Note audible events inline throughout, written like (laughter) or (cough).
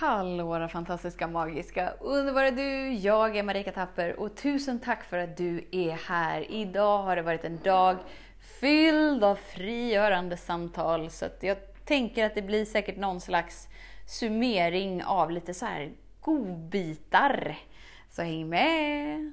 Hallå våra fantastiska, magiska, underbara du! Jag är Marika Tapper och tusen tack för att du är här. Idag har det varit en dag fylld av frigörande samtal så att jag tänker att det blir säkert någon slags summering av lite så här godbitar. Så häng med!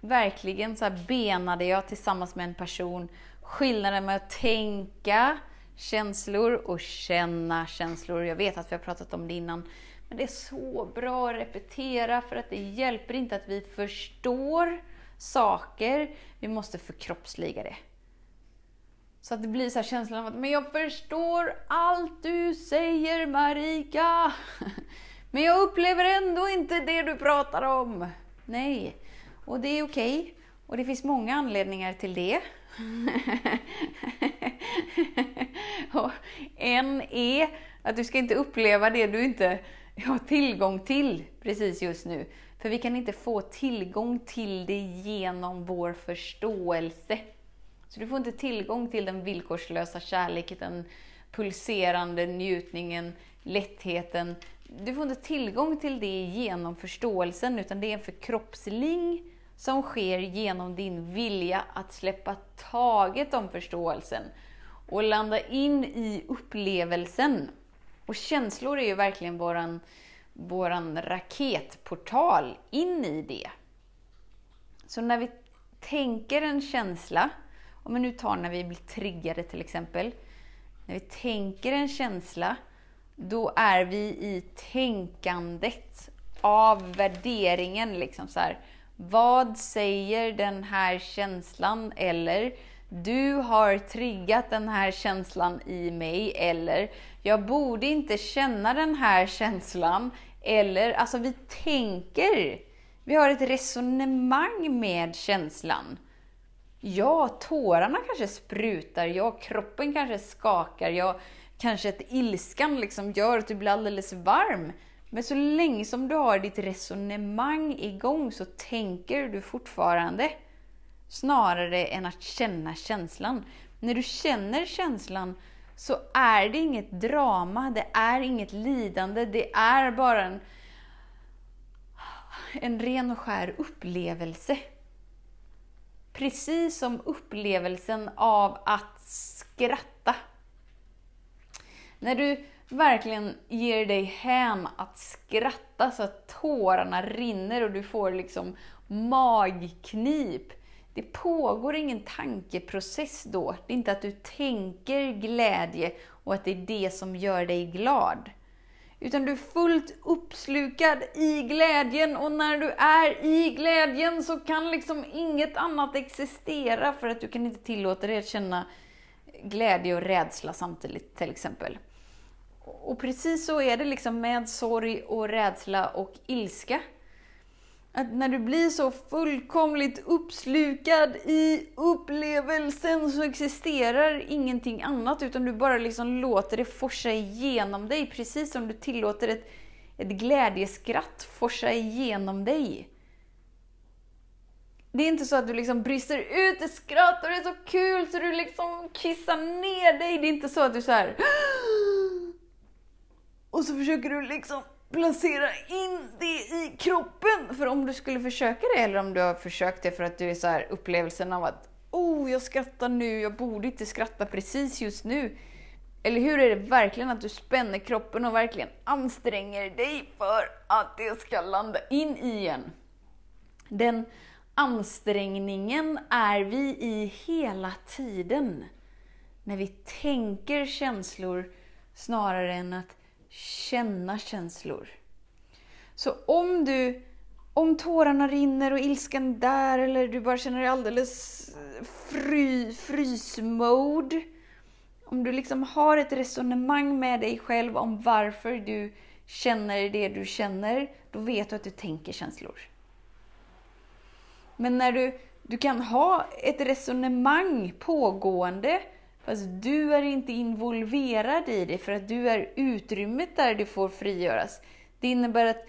verkligen så här benade jag tillsammans med en person skillnaden med att tänka känslor och känna känslor. Jag vet att vi har pratat om det innan, men det är så bra att repetera för att det hjälper inte att vi förstår saker, vi måste förkroppsliga det. Så att det blir så här känslan av att men jag förstår allt du säger Marika, (laughs) men jag upplever ändå inte det du pratar om. Nej, och det är okej. Okay. Och det finns många anledningar till det. (laughs) och en är att du ska inte uppleva det du inte har tillgång till precis just nu. För vi kan inte få tillgång till det genom vår förståelse. Så du får inte tillgång till den villkorslösa kärleken, den pulserande njutningen, lättheten. Du får inte tillgång till det genom förståelsen, utan det är en förkroppsling som sker genom din vilja att släppa taget om förståelsen och landa in i upplevelsen. Och känslor är ju verkligen våran, våran raketportal in i det. Så när vi tänker en känsla, om vi nu tar när vi blir triggade till exempel. När vi tänker en känsla, då är vi i tänkandet av värderingen. Liksom så här, vad säger den här känslan? Eller du har triggat den här känslan i mig. Eller jag borde inte känna den här känslan. Eller, alltså vi tänker. Vi har ett resonemang med känslan. Ja, tårarna kanske sprutar. Ja, kroppen kanske skakar. Ja, kanske att ilskan liksom gör att du blir alldeles varm. Men så länge som du har ditt resonemang igång så tänker du fortfarande snarare än att känna känslan. När du känner känslan så är det inget drama, det är inget lidande, det är bara en, en ren och skär upplevelse. Precis som upplevelsen av att skratta. När du verkligen ger dig hän att skratta så att tårarna rinner och du får liksom magknip. Det pågår ingen tankeprocess då. Det är inte att du tänker glädje och att det är det som gör dig glad. Utan du är fullt uppslukad i glädjen och när du är i glädjen så kan liksom inget annat existera för att du kan inte tillåta dig att känna glädje och rädsla samtidigt till exempel. Och precis så är det liksom med sorg och rädsla och ilska. Att när du blir så fullkomligt uppslukad i upplevelsen så existerar ingenting annat utan du bara liksom låter det forsa igenom dig precis som du tillåter ett, ett glädjeskratt forsa igenom dig. Det är inte så att du liksom brister ut i skratt och det är så kul så du liksom kissar ner dig. Det är inte så att du så här och så försöker du liksom placera in det i kroppen. För om du skulle försöka det, eller om du har försökt det för att du är så här upplevelsen av att oh, jag skrattar nu, jag borde inte skratta precis just nu. Eller hur är det verkligen att du spänner kroppen och verkligen anstränger dig för att det ska landa in i en? Den ansträngningen är vi i hela tiden. När vi tänker känslor snarare än att känna känslor. Så om du om tårarna rinner och ilskan är där eller du bara känner dig alldeles fry, frysmode. Om du liksom har ett resonemang med dig själv om varför du känner det du känner, då vet du att du tänker känslor. Men när du, du kan ha ett resonemang pågående, fast du är inte involverad i det för att du är utrymmet där det får frigöras. Det innebär att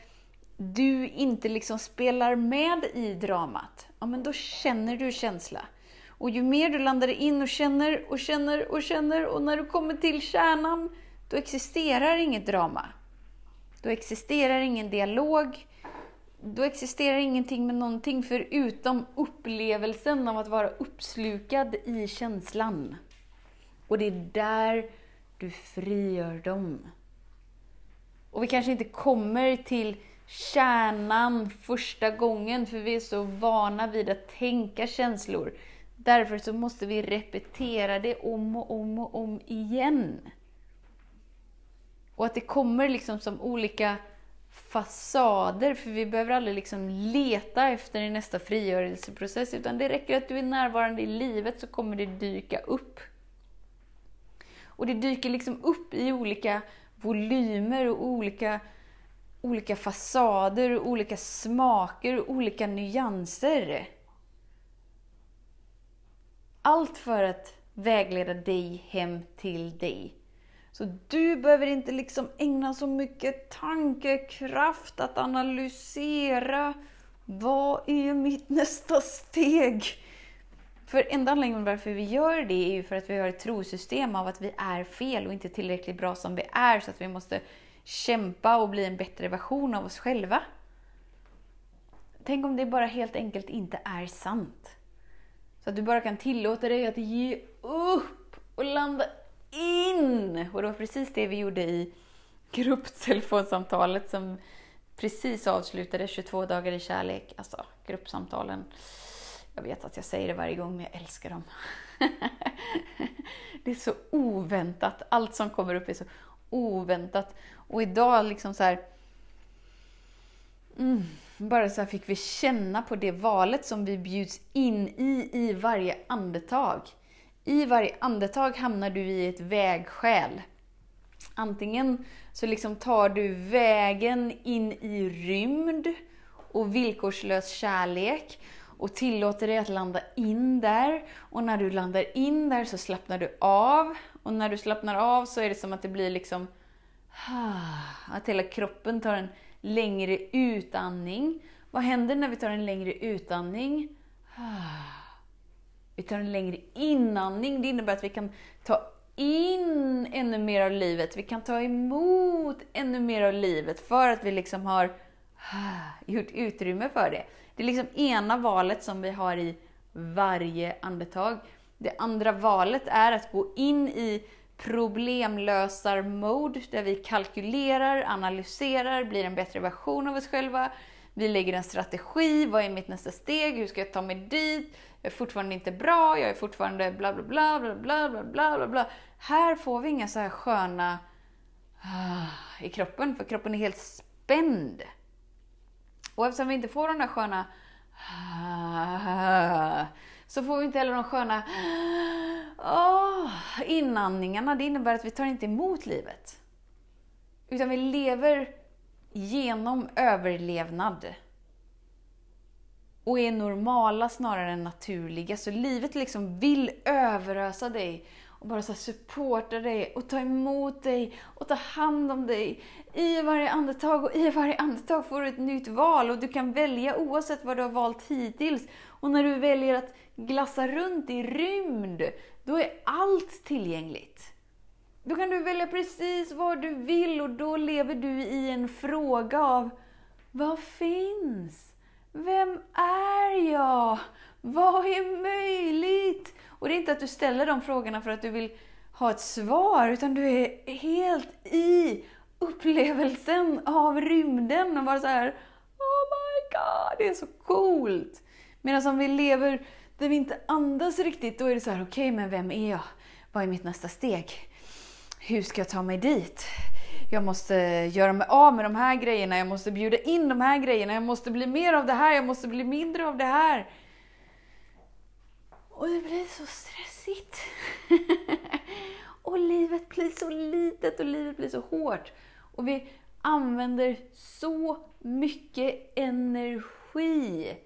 du inte liksom spelar med i dramat. Ja, men då känner du känsla. Och ju mer du landar in och känner och känner och känner och när du kommer till kärnan, då existerar inget drama. Då existerar ingen dialog. Då existerar ingenting med någonting förutom upplevelsen av att vara uppslukad i känslan. Och det är där du frigör dem. Och vi kanske inte kommer till kärnan första gången, för vi är så vana vid att tänka känslor. Därför så måste vi repetera det om och om och om igen. Och att det kommer liksom som olika fasader, för vi behöver aldrig liksom leta efter i nästa frigörelseprocess, utan det räcker att du är närvarande i livet så kommer det dyka upp. Och det dyker liksom upp i olika volymer och olika, olika fasader, och olika smaker och olika nyanser. Allt för att vägleda dig hem till dig. Så du behöver inte liksom ägna så mycket tankekraft att analysera vad är mitt nästa steg? För enda anledningen varför vi gör det är ju för att vi har ett trosystem av att vi är fel och inte tillräckligt bra som vi är, så att vi måste kämpa och bli en bättre version av oss själva. Tänk om det bara helt enkelt inte är sant. Så att du bara kan tillåta dig att ge upp och landa in! Och det var precis det vi gjorde i grupptelefonsamtalet som precis avslutades, 22 dagar i kärlek. Alltså, gruppsamtalen. Jag vet att jag säger det varje gång, men jag älskar dem. (laughs) det är så oväntat. Allt som kommer upp är så oväntat. Och idag liksom så här... Mm, bara så fick vi känna på det valet som vi bjuds in i, i varje andetag. I varje andetag hamnar du i ett vägskäl. Antingen så liksom tar du vägen in i rymd och villkorslös kärlek och tillåter dig att landa in där. Och när du landar in där så slappnar du av. Och när du slappnar av så är det som att det blir liksom (sighs) att hela kroppen tar en längre utandning. Vad händer när vi tar en längre utandning? (sighs) Vi tar en längre inandning. Det innebär att vi kan ta in ännu mer av livet. Vi kan ta emot ännu mer av livet för att vi liksom har (sighs) gjort utrymme för det. Det är liksom ena valet som vi har i varje andetag. Det andra valet är att gå in i problemlösar-mode, där vi kalkylerar, analyserar, blir en bättre version av oss själva. Vi lägger en strategi, vad är mitt nästa steg, hur ska jag ta mig dit? Jag är fortfarande inte bra, jag är fortfarande bla bla bla bla bla bla bla bla bla. Här får vi inga så här sköna (sighs) i kroppen, för kroppen är helt spänd. Och eftersom vi inte får de där sköna så får vi inte heller de sköna oh, inandningarna. Det innebär att vi tar inte emot livet. Utan vi lever genom överlevnad. Och är normala snarare än naturliga. Så livet liksom vill överösa dig och bara så supporta dig och ta emot dig och ta hand om dig i varje andetag. Och i varje andetag får du ett nytt val och du kan välja oavsett vad du har valt hittills. Och när du väljer att glassa runt i rymd, då är allt tillgängligt. Då kan du välja precis vad du vill och då lever du i en fråga av Vad finns? Vem är jag? Vad är möjligt? Och det är inte att du ställer de frågorna för att du vill ha ett svar, utan du är helt i upplevelsen av rymden och bara så här Oh my god, det är så coolt! Medan om vi lever där vi inte andas riktigt, då är det så här, okej, okay, men vem är jag? Vad är mitt nästa steg? Hur ska jag ta mig dit? Jag måste göra mig av med de här grejerna, jag måste bjuda in de här grejerna, jag måste bli mer av det här, jag måste bli mindre av det här. Och det blir så stressigt. (laughs) Och livet blir så litet och livet blir så hårt. Och vi använder så mycket energi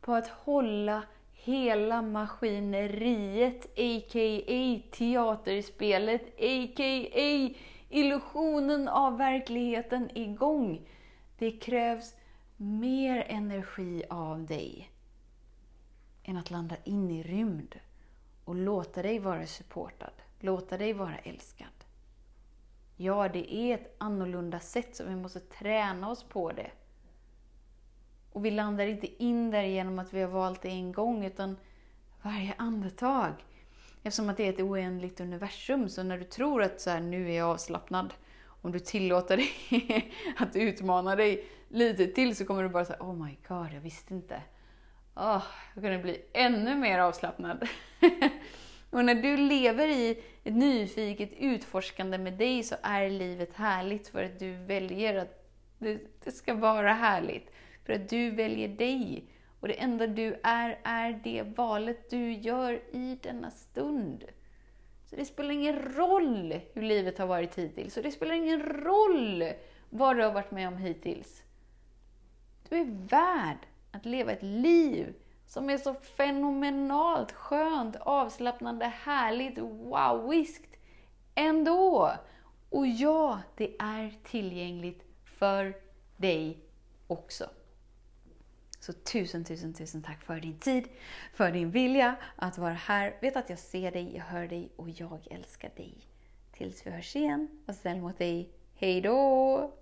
på att hålla hela maskineriet, a.k.a. teaterspelet, a.k.a. illusionen av verkligheten igång. Det krävs mer energi av dig än att landa in i rymd och låta dig vara supportad, låta dig vara älskad. Ja, det är ett annorlunda sätt, så vi måste träna oss på det. Och vi landar inte in där genom att vi har valt det en gång, utan varje andetag. Eftersom att det är ett oändligt universum, så när du tror att så här, nu är jag avslappnad, om du tillåter dig (laughs) att utmana dig lite till så kommer du bara säga Oh my god, jag visste inte. Oh, jag kunde bli ännu mer avslappnad. (laughs) och när du lever i ett nyfiket utforskande med dig så är livet härligt för att du väljer att det ska vara härligt. För att du väljer dig. Och det enda du är, är det valet du gör i denna stund. Så det spelar ingen roll hur livet har varit hittills. Och det spelar ingen roll vad du har varit med om hittills. Du är värd att leva ett liv som är så fenomenalt skönt, avslappnande, härligt, wowiskt ändå. Och ja, det är tillgängligt för dig också. Så tusen, tusen, tusen tack för din tid, för din vilja att vara här. Vet att jag ser dig, jag hör dig och jag älskar dig. Tills vi hörs igen, var snäll mot dig. Hejdå!